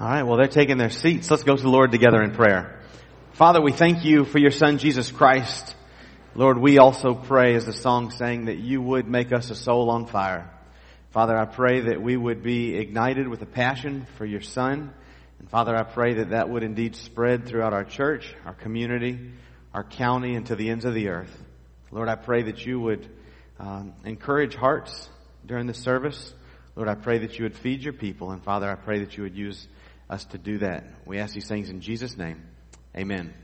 All right, well, they're taking their seats. Let's go to the Lord together in prayer. Father, we thank you for your son, Jesus Christ. Lord, we also pray, as the song sang, that you would make us a soul on fire. Father, I pray that we would be ignited with a passion for your son. And Father, I pray that that would indeed spread throughout our church, our community, our county, and to the ends of the earth. Lord, I pray that you would um, encourage hearts during the service. Lord, I pray that you would feed your people. And Father, I pray that you would use us to do that. We ask these things in Jesus' name. Amen.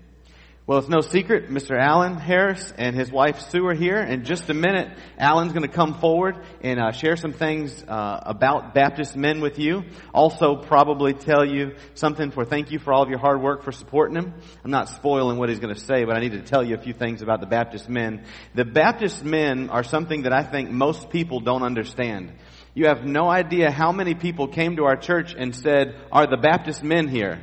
Well, it's no secret, Mr. Allen Harris and his wife Sue are here. In just a minute, Allen's going to come forward and uh, share some things uh, about Baptist men with you. Also, probably tell you something for thank you for all of your hard work for supporting him. I'm not spoiling what he's going to say, but I need to tell you a few things about the Baptist men. The Baptist men are something that I think most people don't understand. You have no idea how many people came to our church and said, are the Baptist men here?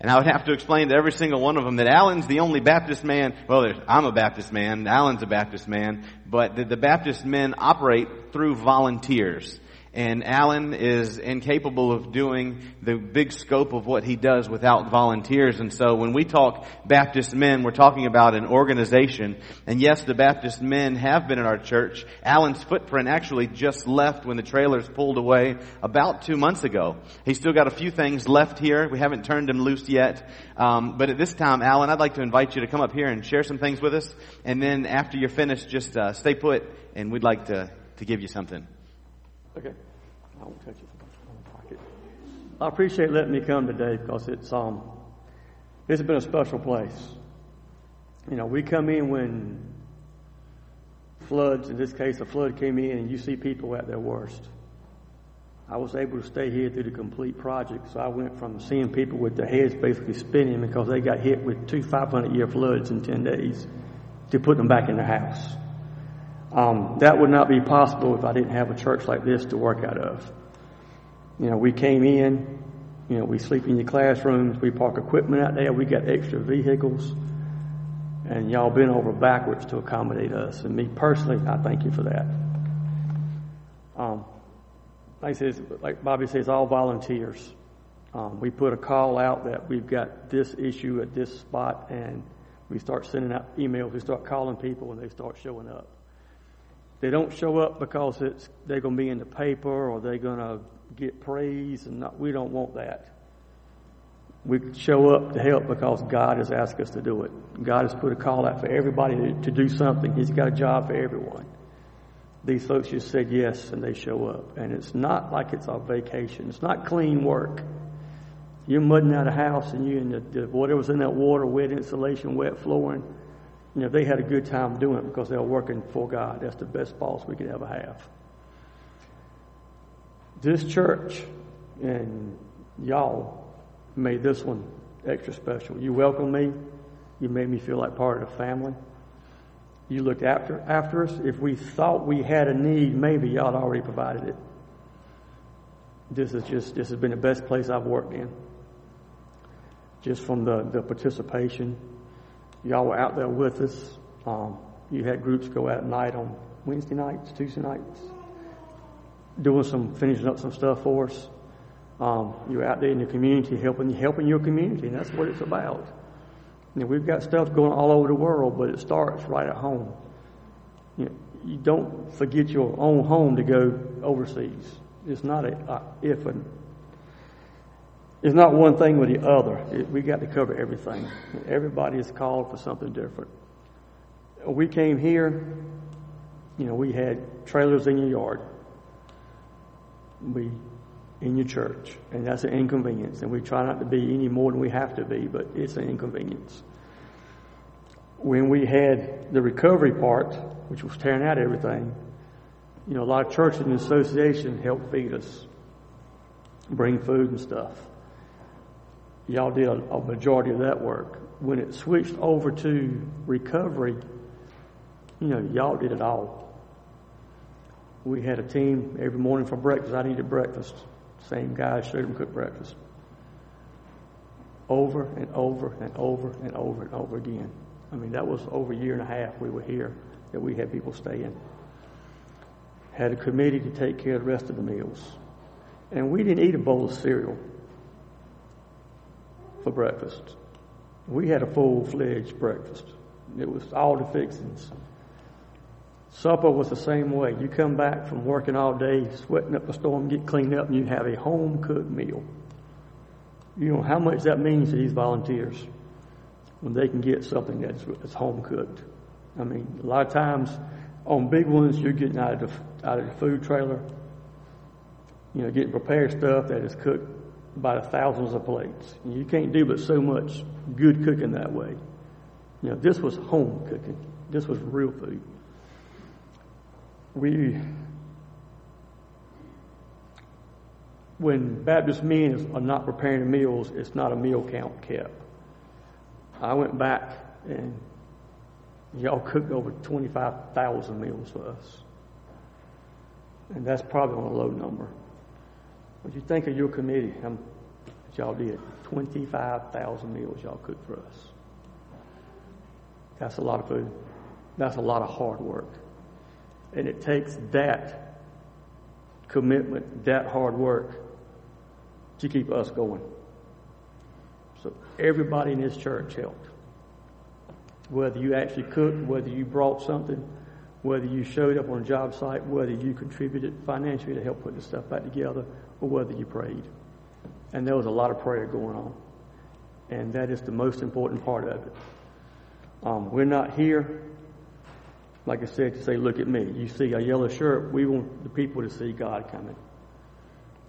And I would have to explain to every single one of them that Alan's the only Baptist man. Well, I'm a Baptist man. Alan's a Baptist man. But the, the Baptist men operate through volunteers and Alan is incapable of doing the big scope of what he does without volunteers. And so when we talk Baptist men, we're talking about an organization. And yes, the Baptist men have been in our church. Alan's footprint actually just left when the trailers pulled away about two months ago. He's still got a few things left here. We haven't turned him loose yet. Um, but at this time, Alan, I'd like to invite you to come up here and share some things with us. And then after you're finished, just uh, stay put, and we'd like to to give you something. Okay. I won't touch it. pocket. I appreciate letting me come today because it's um, has been a special place. You know, we come in when floods, in this case, a flood came in, and you see people at their worst. I was able to stay here through the complete project, so I went from seeing people with their heads basically spinning because they got hit with two 500 year floods in 10 days to put them back in their house. Um, that would not be possible if I didn't have a church like this to work out of. You know, we came in, you know, we sleep in your classrooms, we park equipment out there, we got extra vehicles, and y'all been over backwards to accommodate us. And me personally, I thank you for that. Um, like, says, like Bobby says, all volunteers. Um, we put a call out that we've got this issue at this spot, and we start sending out emails. We start calling people, and they start showing up. They don't show up because it's they're going to be in the paper or they're going to get praise, and not, we don't want that. We show up to help because God has asked us to do it. God has put a call out for everybody to, to do something. He's got a job for everyone. These folks just said yes and they show up. And it's not like it's a vacation. It's not clean work. You're mudding out a house and you in the, the whatever's in that water, wet insulation, wet flooring you know, they had a good time doing it because they were working for God. That's the best boss we could ever have. This church and y'all made this one extra special. You welcomed me. You made me feel like part of the family. You looked after after us. If we thought we had a need, maybe y'all had already provided it. This is just this has been the best place I've worked in. Just from the, the participation, y'all were out there with us. Um, you had groups go out at night on Wednesday nights, Tuesday nights, doing some, finishing up some stuff for us. Um, you're out there in the community helping, helping your community, and that's what it's about. You know, we've got stuff going all over the world, but it starts right at home. You, know, you don't forget your own home to go overseas. It's not a, a if and it's not one thing or the other. It, we got to cover everything. Everybody is called for something different. We came here, you know, we had trailers in your yard. We in your church, and that's an inconvenience. And we try not to be any more than we have to be, but it's an inconvenience. When we had the recovery part, which was tearing out everything, you know, a lot of churches and associations helped feed us, bring food and stuff y'all did a majority of that work. When it switched over to recovery, you know, y'all did it all. We had a team every morning for breakfast. I needed breakfast. Same guy showed them cook breakfast. Over and over and over and over and over again. I mean, that was over a year and a half we were here that we had people staying. Had a committee to take care of the rest of the meals. And we didn't eat a bowl of cereal for breakfast. We had a full-fledged breakfast. It was all the fixings. Supper was the same way. You come back from working all day, sweating up a storm, get cleaned up, and you have a home cooked meal. You know how much that means to these volunteers when they can get something that's, that's home cooked. I mean, a lot of times on big ones, you're getting out of the, out of the food trailer, you know, getting prepared stuff that is cooked by thousands of plates. You can't do but so much good cooking that way. You know, this was home cooking. This was real food we when Baptist men are not preparing meals, it's not a meal count kept. I went back and y'all cooked over 25,000 meals for us. And that's probably on a low number. What you think of your committee, um, y'all did 25,000 meals y'all cooked for us. That's a lot of food. That's a lot of hard work. And it takes that commitment, that hard work to keep us going. So everybody in this church helped. Whether you actually cooked, whether you brought something, whether you showed up on a job site, whether you contributed financially to help put the stuff back together, or whether you prayed. And there was a lot of prayer going on. And that is the most important part of it. Um, we're not here like I said, to say, look at me. You see a yellow shirt, we want the people to see God coming.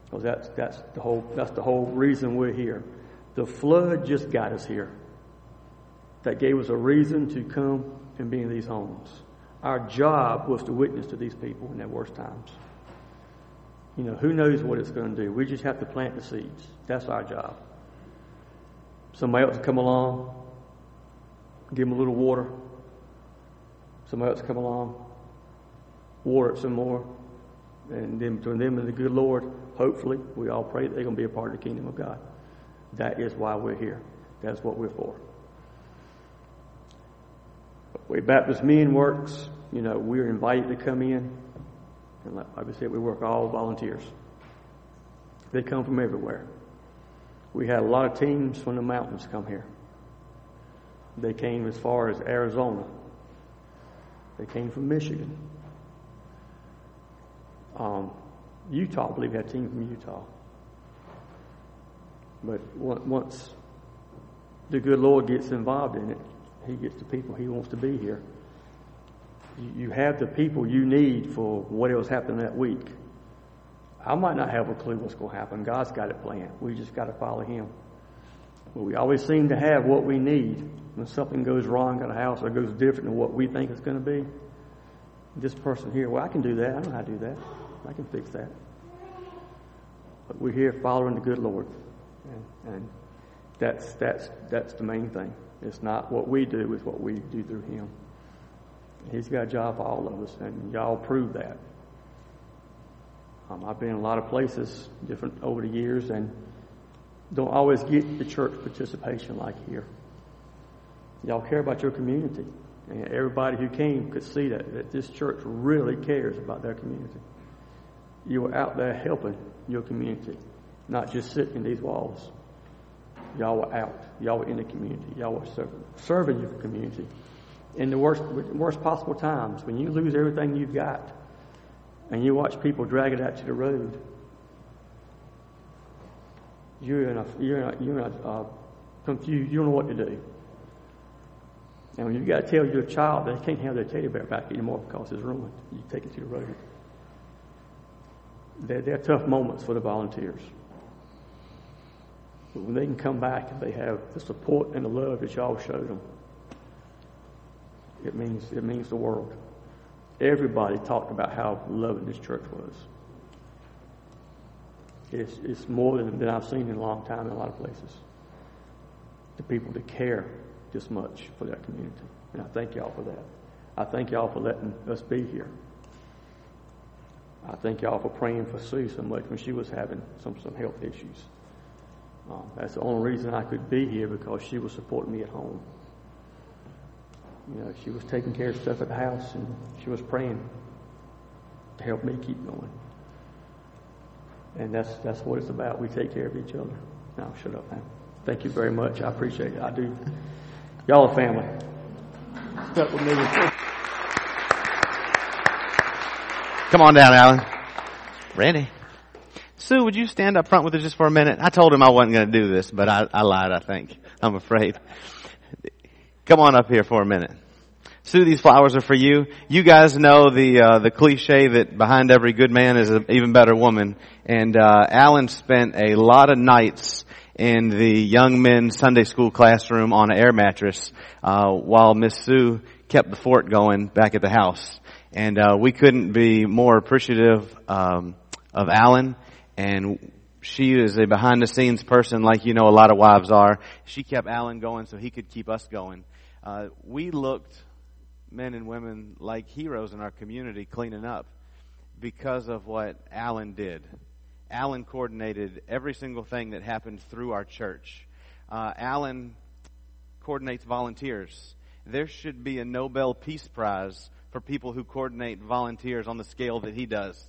Because that's, that's, the whole, that's the whole reason we're here. The flood just got us here. That gave us a reason to come and be in these homes. Our job was to witness to these people in their worst times. You know, who knows what it's going to do? We just have to plant the seeds. That's our job. Somebody else will come along, give them a little water, Somebody else come along, water it some more, and then between them and the good Lord, hopefully, we all pray that they're going to be a part of the kingdom of God. That is why we're here. That's what we're for. Way Baptist Men works, you know, we're invited to come in. And like I said, we work all volunteers. They come from everywhere. We had a lot of teams from the mountains come here. They came as far as Arizona, they came from Michigan. Um, Utah, I believe, had a team from Utah. But once the good Lord gets involved in it, He gets the people He wants to be here. You have the people you need for what whatever's happening that week. I might not have a clue what's going to happen. God's got it planned. We just got to follow Him. But we always seem to have what we need when something goes wrong in a house or goes different than what we think it's going to be, this person here, well, I can do that. I know how to do that. I can fix that. But we're here following the good Lord. And, and that's, that's, that's the main thing. It's not what we do, it's what we do through Him. He's got a job for all of us, and y'all prove that. Um, I've been in a lot of places different over the years and don't always get the church participation like here. Y'all care about your community. And everybody who came could see that, that this church really cares about their community. You were out there helping your community, not just sitting in these walls. Y'all were out. Y'all were in the community. Y'all were serving, your community. In the worst, worst possible times, when you lose everything you've got, and you watch people drag it out to the road, you're in a, you're in a, you're in a uh, confused. You don't know what to do. And when you've got to tell your child they can't have their teddy bear back anymore because it's ruined, you take it to the road. They're, they're tough moments for the volunteers. When they can come back and they have the support and the love that y'all showed them, it means it means the world. Everybody talked about how loving this church was. It's, it's more than, than I've seen in a long time in a lot of places. The people that care this much for that community. And I thank y'all for that. I thank y'all for letting us be here. I thank y'all for praying for Sue so much when she was having some, some health issues. Um, that's the only reason I could be here because she was supporting me at home. You know, she was taking care of stuff at the house and she was praying to help me keep going. And that's that's what it's about. We take care of each other. Now shut up now. thank you very much. I appreciate it. I do. Y'all are family. Stuck with me. Come on down, Alan. Randy. Sue, would you stand up front with us just for a minute? I told him I wasn't going to do this, but I, I lied, I think. I'm afraid. Come on up here for a minute. Sue, these flowers are for you. You guys know the uh, the cliche that behind every good man is an even better woman. And uh, Alan spent a lot of nights in the young men's Sunday school classroom on an air mattress uh, while Miss Sue kept the fort going back at the house. And uh, we couldn't be more appreciative um, of Alan. And she is a behind the scenes person, like you know a lot of wives are. She kept Alan going so he could keep us going. Uh, we looked men and women like heroes in our community cleaning up because of what Alan did. Alan coordinated every single thing that happened through our church. Uh, Alan coordinates volunteers. There should be a Nobel Peace Prize for people who coordinate volunteers on the scale that he does.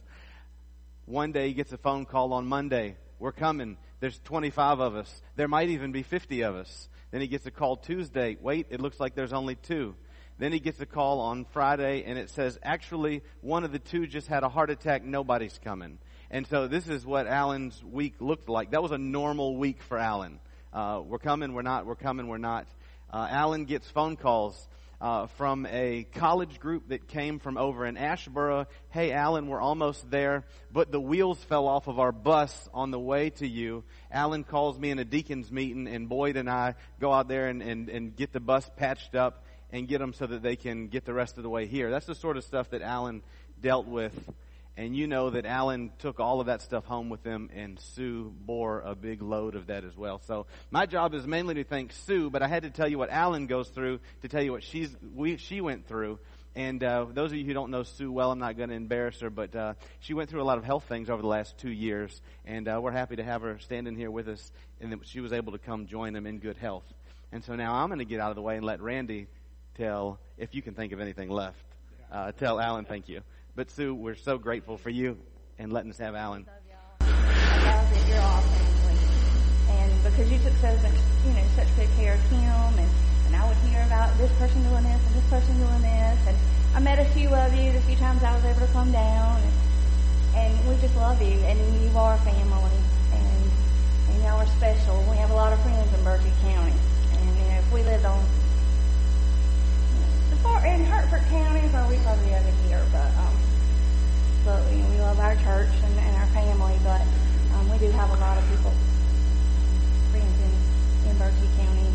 One day he gets a phone call on Monday. We're coming. There's 25 of us. There might even be 50 of us. Then he gets a call Tuesday. Wait, it looks like there's only two. Then he gets a call on Friday and it says, actually, one of the two just had a heart attack. Nobody's coming. And so this is what Alan's week looked like. That was a normal week for Alan. Uh, we're coming, we're not, we're coming, we're not. Uh, Alan gets phone calls uh, from a college group that came from over in Asheboro. Hey, Alan, we're almost there, but the wheels fell off of our bus on the way to you. Alan calls me in a deacon's meeting, and Boyd and I go out there and, and, and get the bus patched up and get them so that they can get the rest of the way here. That's the sort of stuff that Alan dealt with. And you know that Alan took all of that stuff home with him, and Sue bore a big load of that as well. So my job is mainly to thank Sue, but I had to tell you what Alan goes through to tell you what she's we, she went through. And uh, those of you who don't know Sue well, I'm not going to embarrass her, but uh, she went through a lot of health things over the last two years, and uh, we're happy to have her standing here with us, and she was able to come join them in good health. And so now I'm going to get out of the way and let Randy tell, if you can think of anything left, uh, tell Alan thank you. But Sue, we're so grateful for you and letting us have Alan. I love it. You're all family. And because you took such, you know, such good care of him, and, and I would hear about this person doing this and this person doing this, and I met a few of you the few times I was able to come down, and, and we just love you, and you are family, and, and y'all are special. We have a lot of friends in Bertie County, and you know, if we lived on far in Hertford County, or we probably over here, but um, but you know, we love our church and, and our family, but um, we do have a lot of people, friends in, in Bertie County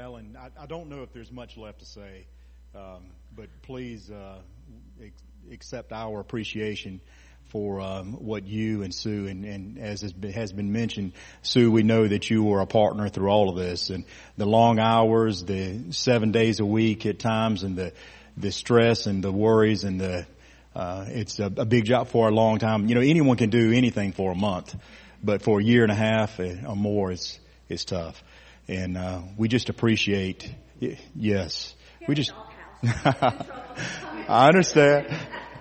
Well, Alan, I, I don't know if there's much left to say, um, but please uh, ex- accept our appreciation for um, what you and Sue and, and as has been, has been mentioned, Sue, we know that you were a partner through all of this and the long hours, the seven days a week at times, and the the stress and the worries and the uh, it's a, a big job for a long time. You know, anyone can do anything for a month, but for a year and a half or more, it's it's tough and uh, we just appreciate. Yes, we just. I understand.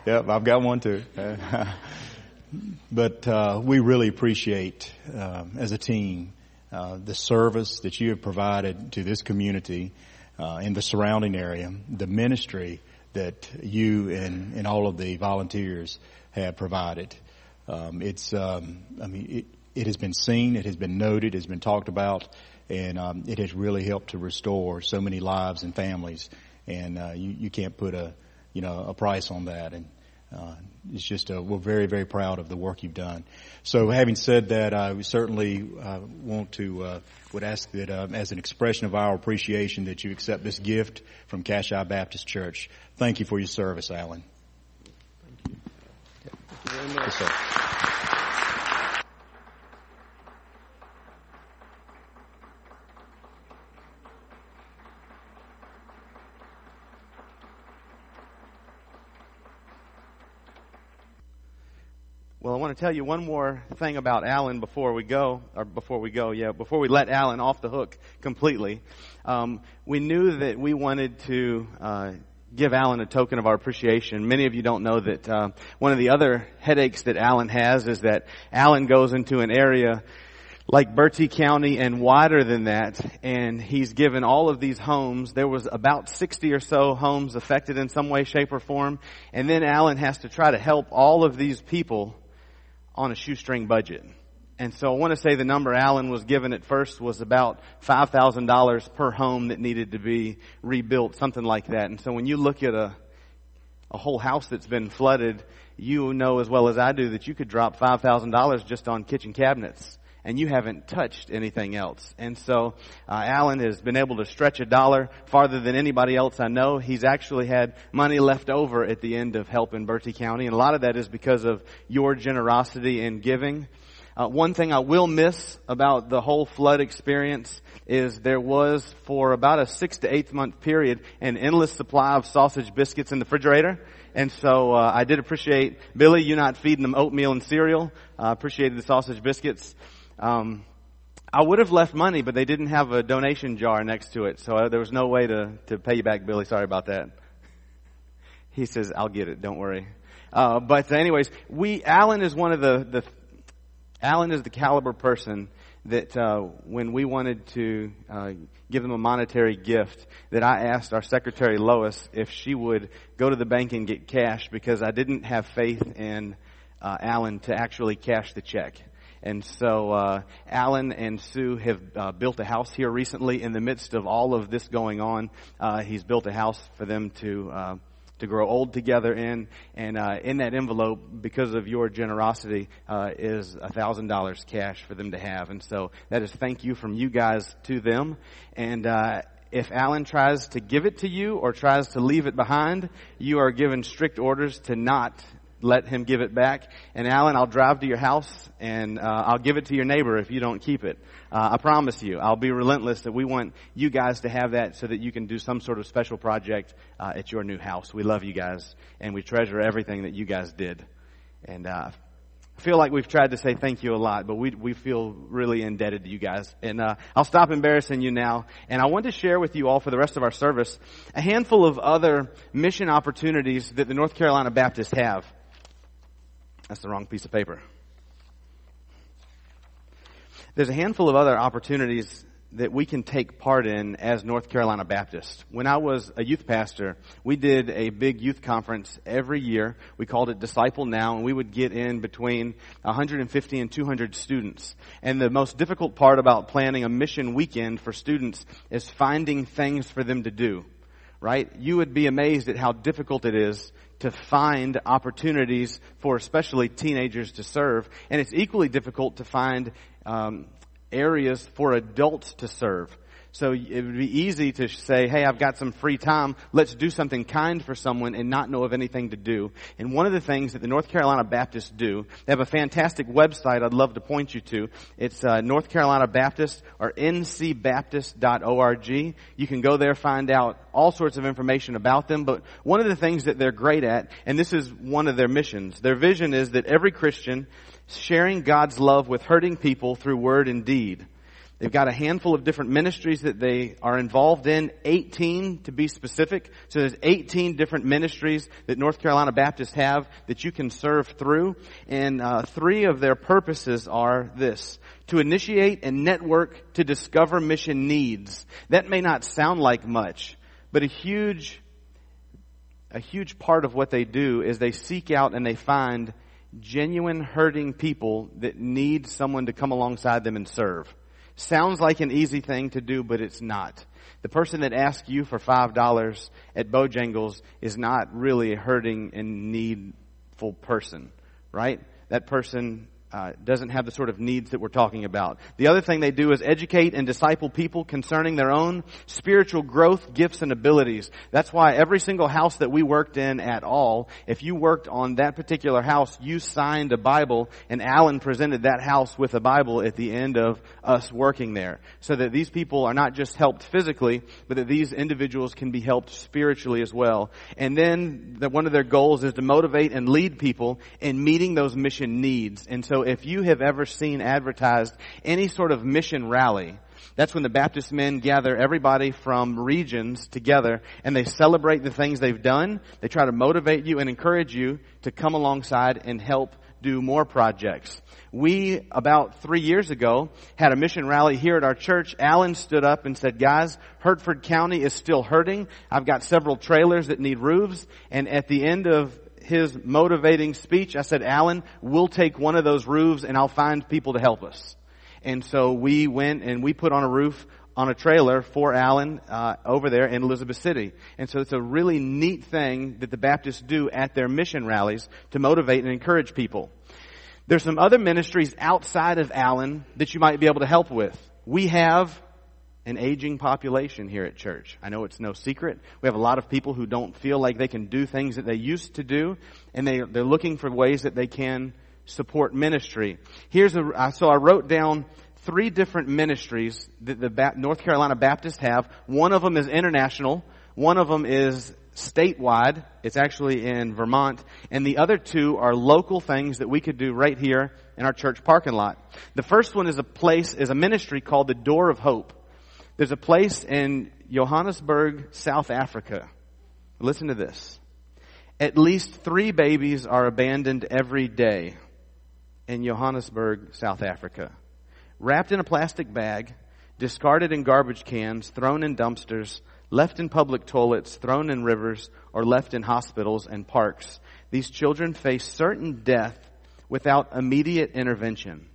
Yep, I've got one too. but uh, we really appreciate, uh, as a team, uh, the service that you have provided to this community uh, in the surrounding area, the ministry that you and, and all of the volunteers have provided. Um, it's, um, I mean, it, it has been seen, it has been noted, it has been talked about, and um, it has really helped to restore so many lives and families. And uh, you, you can't put a, you know, a price on that. And uh, it's just a, we're very, very proud of the work you've done. So, having said that, I certainly uh, want to uh, would ask that, uh, as an expression of our appreciation, that you accept this gift from Cashie Baptist Church. Thank you for your service, Alan. Thank you very much. Yes, Well, I want to tell you one more thing about Alan before we go, or before we go, yeah, before we let Alan off the hook completely. Um, we knew that we wanted to uh, give Alan a token of our appreciation. Many of you don't know that uh, one of the other headaches that Alan has is that Alan goes into an area like Bertie County and wider than that, and he's given all of these homes. There was about 60 or so homes affected in some way, shape, or form, and then Alan has to try to help all of these people on a shoestring budget. And so I want to say the number Alan was given at first was about $5,000 per home that needed to be rebuilt, something like that. And so when you look at a, a whole house that's been flooded, you know as well as I do that you could drop $5,000 just on kitchen cabinets and you haven't touched anything else. And so uh, Alan has been able to stretch a dollar farther than anybody else I know. He's actually had money left over at the end of helping Bertie County, and a lot of that is because of your generosity in giving. Uh, one thing I will miss about the whole flood experience is there was for about a six to eight month period an endless supply of sausage biscuits in the refrigerator. And so uh, I did appreciate Billy, you not feeding them oatmeal and cereal. I appreciated the sausage biscuits. Um, I would have left money, but they didn't have a donation jar next to it, so uh, there was no way to, to pay you back, Billy. Sorry about that. He says, I'll get it, don't worry. Uh, but anyways, we, Alan is one of the, the, Alan is the caliber person that, uh, when we wanted to, uh, give them a monetary gift, that I asked our secretary Lois if she would go to the bank and get cash because I didn't have faith in, uh, Alan to actually cash the check. And so uh, Alan and Sue have uh, built a house here recently in the midst of all of this going on. Uh, he's built a house for them to uh, to grow old together in, and uh, in that envelope, because of your generosity, uh, is thousand dollars cash for them to have. And so that is thank you from you guys to them. And if Alan tries to give it to you or tries to leave it behind, you are given strict orders to not let him give it back. And Alan, I'll drive to your house and uh, I'll give it to your neighbor if you don't keep it. Uh, I promise you, I'll be relentless that we want you guys to have that so that you can do some sort of special project uh, at your new house. We love you guys and we treasure everything that you guys did. And uh, I feel like we've tried to say thank you a lot, but we we feel really indebted to you guys. And uh, I'll stop embarrassing you now. And I want to share with you all for the rest of our service a handful of other mission opportunities that the North Carolina Baptists have. That's the wrong piece of paper. There's a handful of other opportunities that we can take part in as North Carolina Baptists. When I was a youth pastor, we did a big youth conference every year. We called it Disciple Now, and we would get in between 150 and 200 students. And the most difficult part about planning a mission weekend for students is finding things for them to do. Right? You would be amazed at how difficult it is to find opportunities for especially teenagers to serve. And it's equally difficult to find um, areas for adults to serve. So it would be easy to say, hey, I've got some free time. Let's do something kind for someone and not know of anything to do. And one of the things that the North Carolina Baptists do, they have a fantastic website I'd love to point you to. It's uh, North Carolina Baptist or ncbaptist.org. You can go there, find out all sorts of information about them. But one of the things that they're great at, and this is one of their missions, their vision is that every Christian sharing God's love with hurting people through word and deed. They've got a handful of different ministries that they are involved in, 18 to be specific. So there's 18 different ministries that North Carolina Baptists have that you can serve through. And uh, three of their purposes are this. To initiate and network to discover mission needs. That may not sound like much, but a huge, a huge part of what they do is they seek out and they find genuine hurting people that need someone to come alongside them and serve. Sounds like an easy thing to do, but it's not. The person that asks you for five dollars at Bojangles is not really a hurting and needful person, right? That person uh, doesn't have the sort of needs that we're talking about. The other thing they do is educate and disciple people concerning their own spiritual growth, gifts, and abilities. That's why every single house that we worked in at all, if you worked on that particular house, you signed a Bible, and Alan presented that house with a Bible at the end of us working there. So that these people are not just helped physically, but that these individuals can be helped spiritually as well. And then the, one of their goals is to motivate and lead people in meeting those mission needs. And so if you have ever seen advertised any sort of mission rally, that's when the Baptist men gather everybody from regions together and they celebrate the things they've done. They try to motivate you and encourage you to come alongside and help do more projects. We, about three years ago, had a mission rally here at our church. Alan stood up and said, guys, Hertford County is still hurting. I've got several trailers that need roofs. And at the end of his motivating speech, I said, Alan, we'll take one of those roofs and I'll find people to help us. And so we went and we put on a roof on a trailer for Alan uh, over there in Elizabeth City. And so it's a really neat thing that the Baptists do at their mission rallies to motivate and encourage people. There's some other ministries outside of Allen that you might be able to help with. We have an aging population here at church. I know it's no secret. We have a lot of people who don't feel like they can do things that they used to do, and they, they're looking for ways that they can support ministry. Here's a, so I wrote down three different ministries that the North Carolina Baptists have. One of them is international. One of them is statewide. It's actually in Vermont. And the other two are local things that we could do right here in our church parking lot. The first one is a place, is a ministry called the Door of Hope. There's a place in Johannesburg, South Africa. Listen to this. At least three babies are abandoned every day in Johannesburg, South Africa. Wrapped in a plastic bag, discarded in garbage cans, thrown in dumpsters, left in public toilets, thrown in rivers, or left in hospitals and parks. These children face certain death without immediate intervention.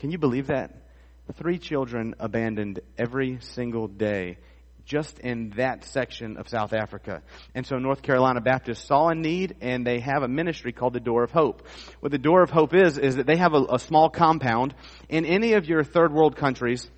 Can you believe that? Three children abandoned every single day just in that section of South Africa. And so North Carolina Baptists saw a need and they have a ministry called the Door of Hope. What the Door of Hope is, is that they have a, a small compound in any of your third world countries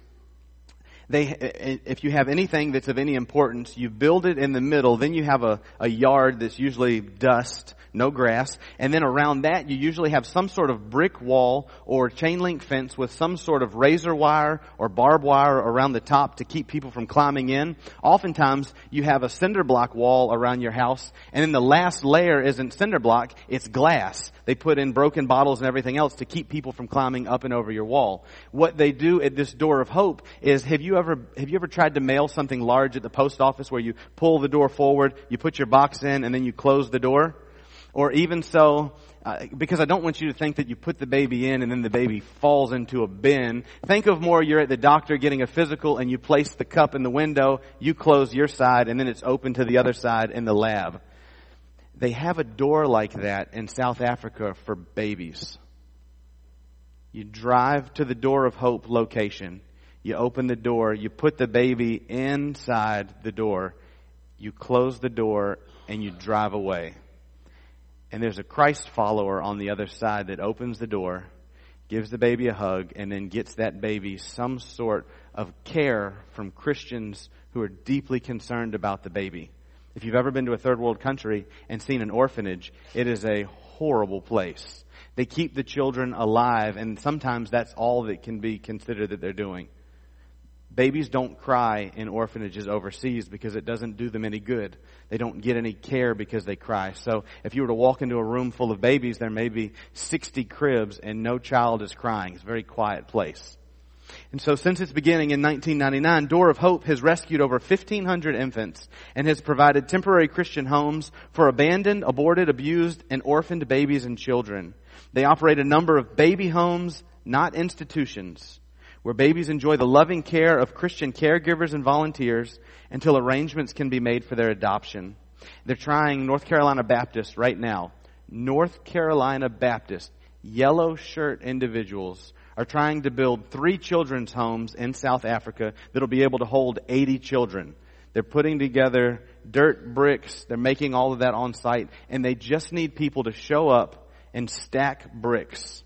they, if you have anything that's of any importance, you build it in the middle, then you have a, a yard that's usually dust, no grass, and then around that you usually have some sort of brick wall or chain link fence with some sort of razor wire or barbed wire around the top to keep people from climbing in. Oftentimes you have a cinder block wall around your house, and then the last layer isn't cinder block, it's glass. They put in broken bottles and everything else to keep people from climbing up and over your wall. What they do at this door of hope is have you ever, have you ever tried to mail something large at the post office where you pull the door forward, you put your box in, and then you close the door? Or even so, uh, because I don't want you to think that you put the baby in and then the baby falls into a bin. Think of more you're at the doctor getting a physical and you place the cup in the window, you close your side, and then it's open to the other side in the lab. They have a door like that in South Africa for babies. You drive to the door of hope location. You open the door. You put the baby inside the door. You close the door and you drive away. And there's a Christ follower on the other side that opens the door, gives the baby a hug, and then gets that baby some sort of care from Christians who are deeply concerned about the baby. If you've ever been to a third world country and seen an orphanage, it is a horrible place. They keep the children alive, and sometimes that's all that can be considered that they're doing. Babies don't cry in orphanages overseas because it doesn't do them any good. They don't get any care because they cry. So if you were to walk into a room full of babies, there may be 60 cribs and no child is crying. It's a very quiet place. And so since its beginning in 1999, Door of Hope has rescued over 1,500 infants and has provided temporary Christian homes for abandoned, aborted, abused, and orphaned babies and children. They operate a number of baby homes, not institutions, where babies enjoy the loving care of Christian caregivers and volunteers until arrangements can be made for their adoption. They're trying North Carolina Baptist right now. North Carolina Baptist, yellow shirt individuals are trying to build three children's homes in South Africa that'll be able to hold 80 children. They're putting together dirt bricks. They're making all of that on site and they just need people to show up and stack bricks.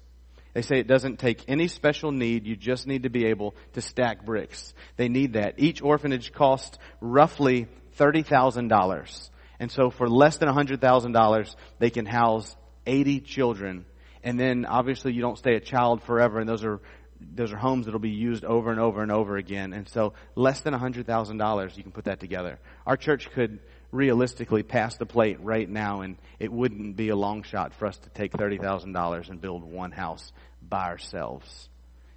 They say it doesn't take any special need. You just need to be able to stack bricks. They need that. Each orphanage costs roughly $30,000. And so for less than $100,000, they can house 80 children. And then obviously you don't stay a child forever and those are those are homes that'll be used over and over and over again. And so less than $100,000, you can put that together. Our church could realistically pass the plate right now and it wouldn't be a long shot for us to take $30,000 and build one house by ourselves.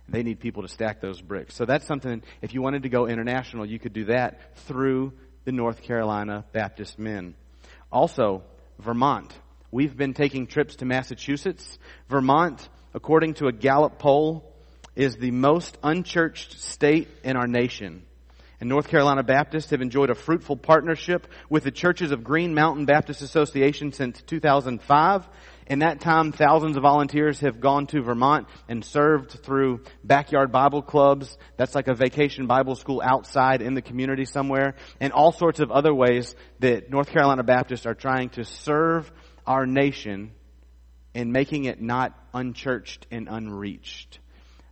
They need people to stack those bricks. So that's something, if you wanted to go international, you could do that through the North Carolina Baptist Men. Also, Vermont. We've been taking trips to Massachusetts. Vermont, according to a Gallup poll, is the most unchurched state in our nation. And North Carolina Baptists have enjoyed a fruitful partnership with the churches of Green Mountain Baptist Association since 2005. In that time, thousands of volunteers have gone to Vermont and served through backyard Bible clubs. That's like a vacation Bible school outside in the community somewhere. And all sorts of other ways that North Carolina Baptists are trying to serve our nation in making it not unchurched and unreached.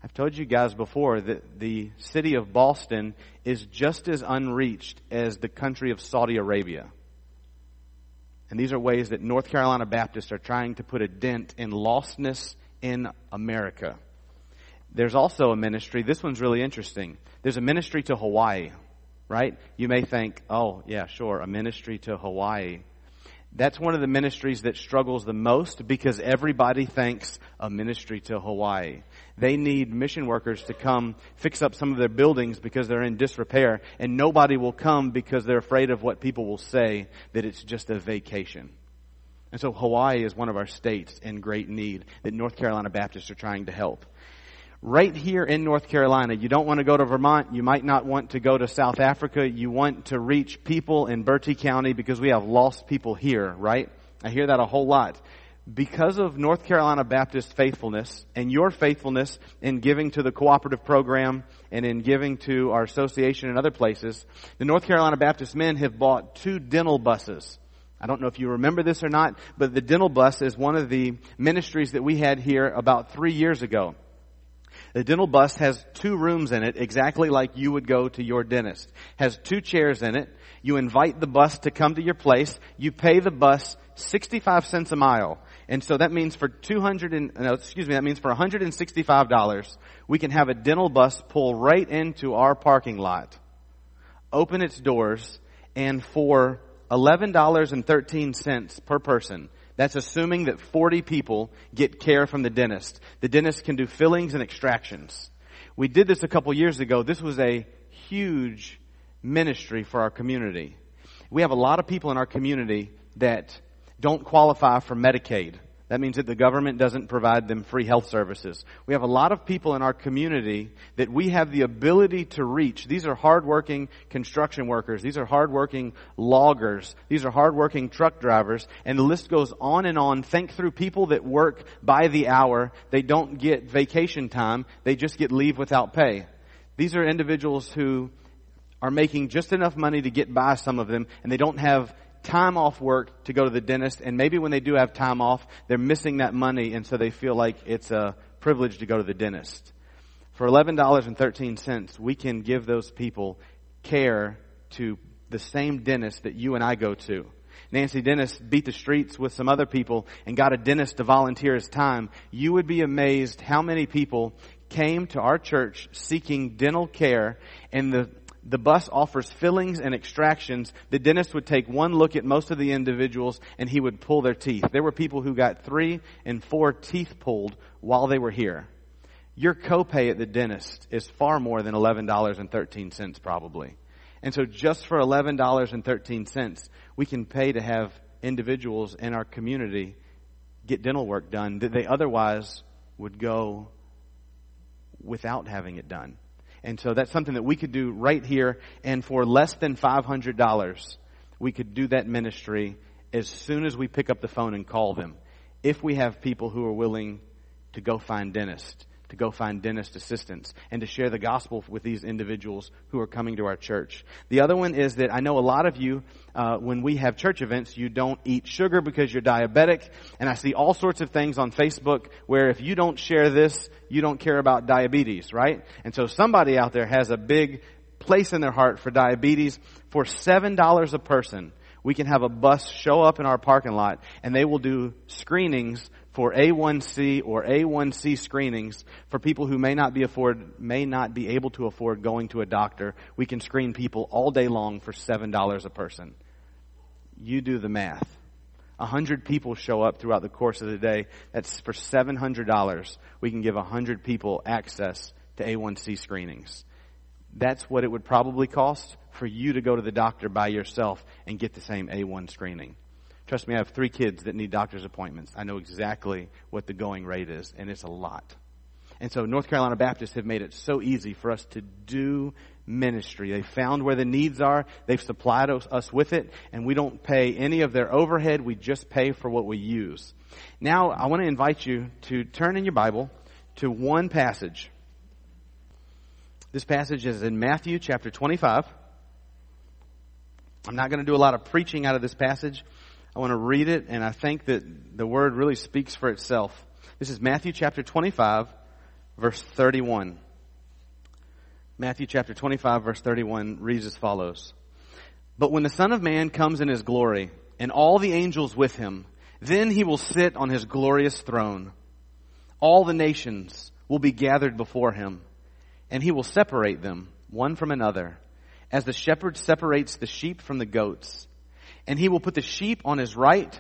I've told you guys before that the city of Boston is just as unreached as the country of Saudi Arabia. And these are ways that North Carolina Baptists are trying to put a dent in lostness in America. There's also a ministry, this one's really interesting. There's a ministry to Hawaii, right? You may think, oh, yeah, sure, a ministry to Hawaii. That's one of the ministries that struggles the most because everybody thinks a ministry to Hawaii. They need mission workers to come fix up some of their buildings because they're in disrepair and nobody will come because they're afraid of what people will say that it's just a vacation. And so Hawaii is one of our states in great need that North Carolina Baptists are trying to help. Right here in North Carolina, you don't want to go to Vermont, you might not want to go to South Africa, you want to reach people in Bertie County because we have lost people here, right? I hear that a whole lot because of North Carolina Baptist faithfulness and your faithfulness in giving to the cooperative program and in giving to our association and other places, the North Carolina Baptist men have bought two dental buses. I don't know if you remember this or not, but the dental bus is one of the ministries that we had here about three years ago. The dental bus has two rooms in it, exactly like you would go to your dentist. Has two chairs in it. You invite the bus to come to your place. You pay the bus 65 cents a mile. And so that means for 200 and, no, excuse me, that means for $165, we can have a dental bus pull right into our parking lot, open its doors, and for $11.13 per person, that's assuming that 40 people get care from the dentist. The dentist can do fillings and extractions. We did this a couple years ago. This was a huge ministry for our community. We have a lot of people in our community that don't qualify for Medicaid. That means that the government doesn't provide them free health services. We have a lot of people in our community that we have the ability to reach. These are hardworking construction workers. These are hardworking loggers. These are hardworking truck drivers. And the list goes on and on. Think through people that work by the hour. They don't get vacation time. They just get leave without pay. These are individuals who are making just enough money to get by some of them and they don't have time off work to go to the dentist, and maybe when they do have time off, they're missing that money, and so they feel like it's a privilege to go to the dentist. For $11.13, we can give those people care to the same dentist that you and I go to. Nancy Dennis beat the streets with some other people and got a dentist to volunteer his time. You would be amazed how many people came to our church seeking dental care and the the bus offers fillings and extractions. The dentist would take one look at most of the individuals and he would pull their teeth. There were people who got three and four teeth pulled while they were here. Your copay at the dentist is far more than $11.13 probably. And so just for $11.13, we can pay to have individuals in our community get dental work done that they otherwise would go without having it done. And so that's something that we could do right here. And for less than $500, we could do that ministry as soon as we pick up the phone and call them. If we have people who are willing to go find dentists, to go find dentist assistants and to share the gospel with these individuals who are coming to our church. The other one is that I know a lot of you, uh, when we have church events, you don't eat sugar because you're diabetic, and I see all sorts of things on Facebook where if you don't share this, you don't care about diabetes, right? And so somebody out there has a big place in their heart for diabetes for $7 a person we can have a bus show up in our parking lot and they will do screenings for A1C or A1C screenings for people who may not be afford, may not be able to afford going to a doctor. We can screen people all day long for $7 a person. You do the math. A hundred people show up throughout the course of the day. That's for $700. We can give a hundred people access to A1C screenings. That's what it would probably cost for you to go to the doctor by yourself and get the same A1 screening. Trust me, I have three kids that need doctor's appointments. I know exactly what the going rate is, and it's a lot. And so North Carolina Baptists have made it so easy for us to do ministry. They found where the needs are. They've supplied us with it, and we don't pay any of their overhead. We just pay for what we use. Now, I want to invite you to turn in your Bible to one passage. This passage is in Matthew chapter 25. I'm not going to do a lot of preaching out of this passage. I want to read it, and I think that the word really speaks for itself. This is Matthew chapter 25, verse 31. Matthew chapter 25, verse 31 reads as follows. But when the Son of Man comes in his glory, and all the angels with him, then he will sit on his glorious throne. All the nations will be gathered before him, and he will separate them one from another as the shepherd separates the sheep from the goats. And he will put the sheep on his right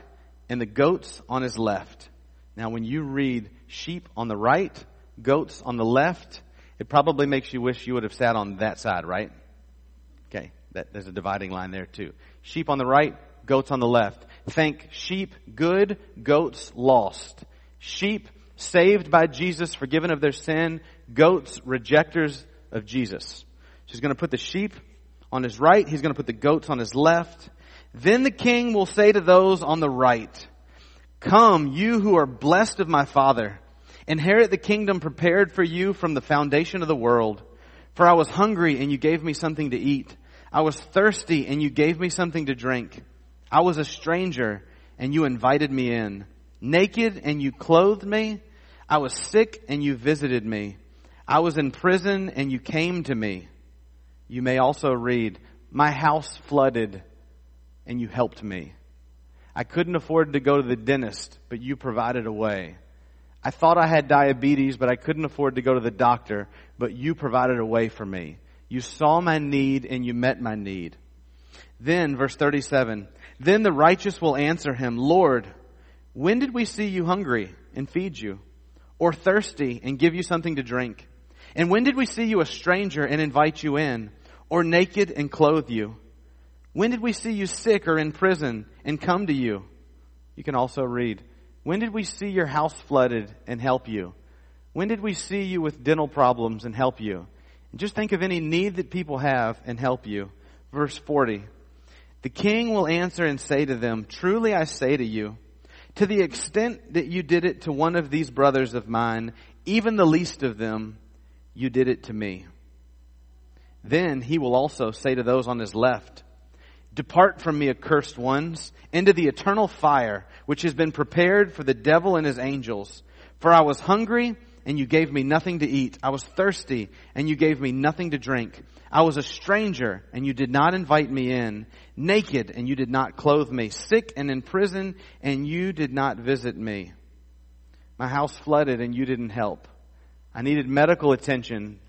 and the goats on his left. Now, when you read sheep on the right, goats on the left, it probably makes you wish you would have sat on that side, right? Okay, that, there's a dividing line there too. Sheep on the right, goats on the left. Think sheep good, goats lost. Sheep saved by Jesus, forgiven of their sin, goats rejectors of Jesus. She's going to put the sheep on his right. He's going to put the goats on his left. Then the king will say to those on the right, Come, you who are blessed of my father, inherit the kingdom prepared for you from the foundation of the world. For I was hungry and you gave me something to eat. I was thirsty and you gave me something to drink. I was a stranger and you invited me in. Naked and you clothed me. I was sick and you visited me. I was in prison and you came to me. You may also read, My house flooded and you helped me. I couldn't afford to go to the dentist, but you provided a way. I thought I had diabetes, but I couldn't afford to go to the doctor, but you provided a way for me. You saw my need and you met my need. Then, verse 37, then the righteous will answer him, Lord, when did we see you hungry and feed you? Or thirsty and give you something to drink? And when did we see you a stranger and invite you in? or naked and clothe you? When did we see you sick or in prison and come to you? You can also read, When did we see your house flooded and help you? When did we see you with dental problems and help you? And just think of any need that people have and help you. Verse 40. The king will answer and say to them, Truly I say to you, to the extent that you did it to one of these brothers of mine, even the least of them, you did it to me. Then he will also say to those on his left, Depart from me, accursed ones, into the eternal fire, which has been prepared for the devil and his angels. For I was hungry, and you gave me nothing to eat. I was thirsty, and you gave me nothing to drink. I was a stranger, and you did not invite me in. Naked, and you did not clothe me. Sick and in prison, and you did not visit me. My house flooded, and you didn't help. I needed medical attention,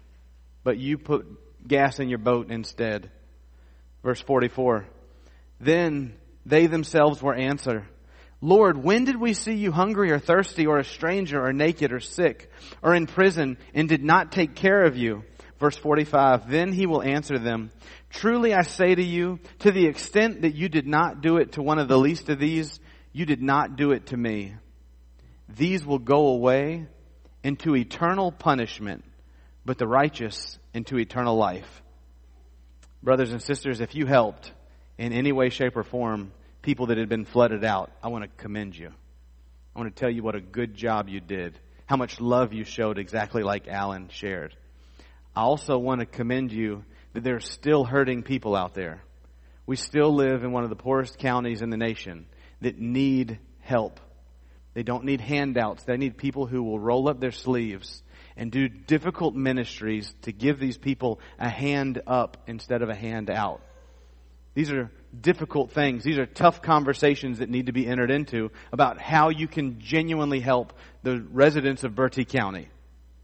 but you put gas in your boat instead. Verse 44. Then they themselves will answer, Lord, when did we see you hungry or thirsty or a stranger or naked or sick or in prison and did not take care of you? Verse 45. Then he will answer them, Truly I say to you, to the extent that you did not do it to one of the least of these, you did not do it to me. These will go away into eternal punishment, but the righteous into eternal life. Brothers and sisters, if you helped in any way, shape, or form people that had been flooded out, I want to commend you. I want to tell you what a good job you did. how much love you showed exactly like Alan shared. I also want to commend you that there's still hurting people out there. We still live in one of the poorest counties in the nation that need help. They don't need handouts. They need people who will roll up their sleeves and do difficult ministries to give these people a hand up instead of a hand out. These are difficult things. These are tough conversations that need to be entered into about how you can genuinely help the residents of Bertie County.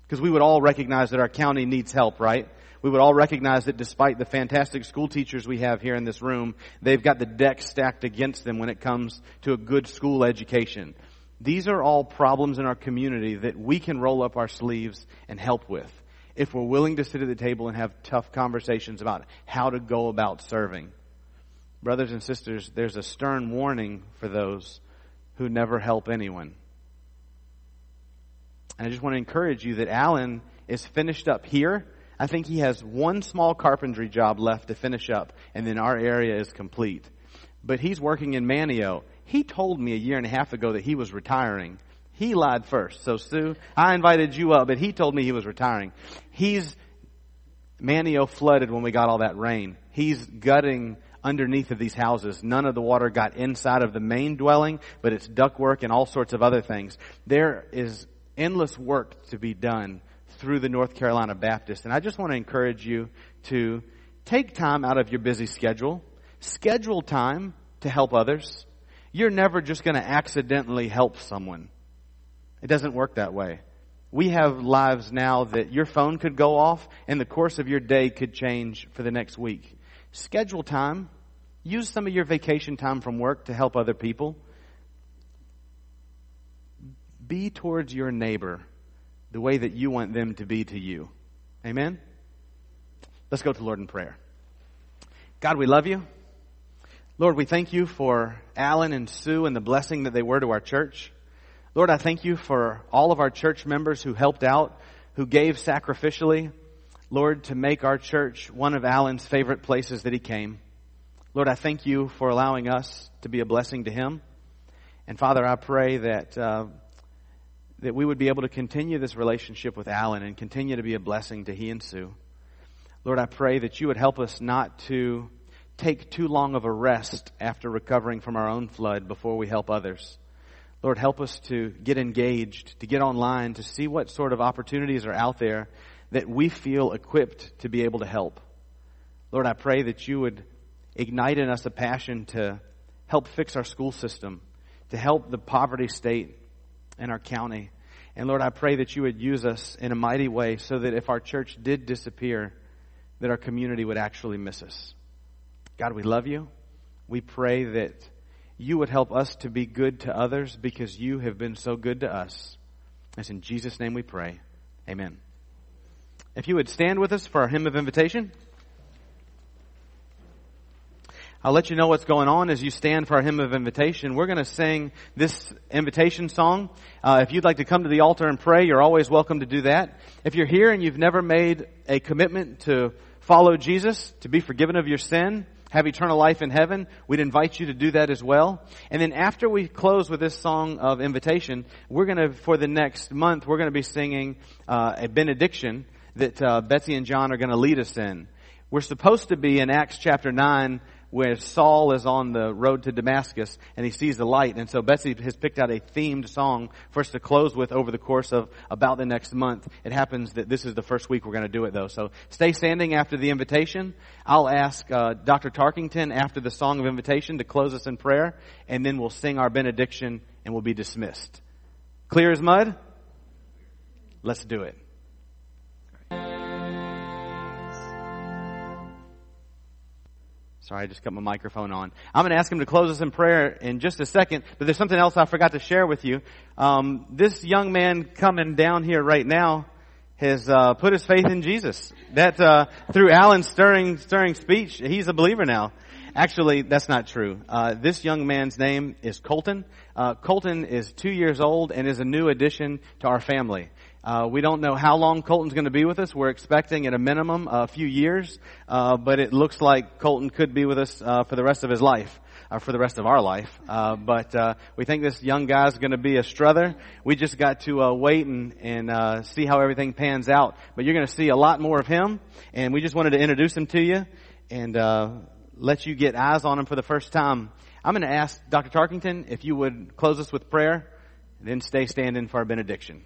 Because we would all recognize that our county needs help, right? We would all recognize that despite the fantastic school teachers we have here in this room, they've got the deck stacked against them when it comes to a good school education. These are all problems in our community that we can roll up our sleeves and help with if we're willing to sit at the table and have tough conversations about how to go about serving. Brothers and sisters, there's a stern warning for those who never help anyone. And I just want to encourage you that Alan is finished up here. I think he has one small carpentry job left to finish up, and then our area is complete. But he's working in Manteo. He told me a year and a half ago that he was retiring. He lied first. So Sue, I invited you up, but he told me he was retiring. He's, Manteo flooded when we got all that rain. He's gutting underneath of these houses. None of the water got inside of the main dwelling, but it's ductwork and all sorts of other things. There is endless work to be done through the North Carolina Baptist. And I just want to encourage you to take time out of your busy schedule, schedule time to help others. You're never just going to accidentally help someone. It doesn't work that way. We have lives now that your phone could go off and the course of your day could change for the next week. Schedule time. Use some of your vacation time from work to help other people. Be towards your neighbor the way that you want them to be to you. Amen? Let's go to the Lord in prayer. God, we love you. Lord, we thank you for Alan and Sue and the blessing that they were to our church. Lord, I thank you for all of our church members who helped out, who gave sacrificially. Lord, to make our church one of Alan's favorite places that he came. Lord, I thank you for allowing us to be a blessing to him. And Father, I pray that, uh, that we would be able to continue this relationship with Alan and continue to be a blessing to he and Sue. Lord, I pray that you would help us not to take too long of a rest after recovering from our own flood before we help others. Lord, help us to get engaged, to get online, to see what sort of opportunities are out there that we feel equipped to be able to help. Lord, I pray that you would ignite in us a passion to help fix our school system, to help the poverty state in our county. And Lord, I pray that you would use us in a mighty way so that if our church did disappear, that our community would actually miss us. God, we love you. We pray that you would help us to be good to others because you have been so good to us. It's in Jesus' name we pray. Amen. If you would stand with us for our hymn of invitation. I'll let you know what's going on as you stand for our hymn of invitation. We're going to sing this invitation song. Uh, if you'd like to come to the altar and pray, you're always welcome to do that. If you're here and you've never made a commitment to follow Jesus, to be forgiven of your sin, have eternal life in heaven, we'd invite you to do that as well. And then after we close with this song of invitation, we're going to, for the next month, we're going to be singing uh, a benediction that uh, Betsy and John are going to lead us in. We're supposed to be in Acts chapter 9 where Saul is on the road to Damascus and he sees the light. And so Betsy has picked out a themed song for us to close with over the course of about the next month. It happens that this is the first week we're going to do it though. So stay standing after the invitation. I'll ask uh, Dr. Tarkington after the song of invitation to close us in prayer and then we'll sing our benediction and we'll be dismissed. Clear as mud? Let's do it. Sorry, I just got my microphone on. I'm going to ask him to close us in prayer in just a second, but there's something else I forgot to share with you. Um, this young man coming down here right now has uh, put his faith in Jesus. That uh, through Alan's stirring, stirring speech, he's a believer now. Actually, that's not true. Uh, this young man's name is Colton. Uh, Colton is two years old and is a new addition to our family. Uh, we don't know how long Colton's going to be with us. We're expecting at a minimum a few years, uh, but it looks like Colton could be with us uh, for the rest of his life, or for the rest of our life. Uh, but uh, we think this young guy's going to be a struther. We just got to uh, wait and and see how everything pans out. But you're going to see a lot more of him, and we just wanted to introduce him to you and let you get eyes on him for the first time. I'm going to ask Dr. Tarkington if you would close us with prayer, then stay standing for our benediction.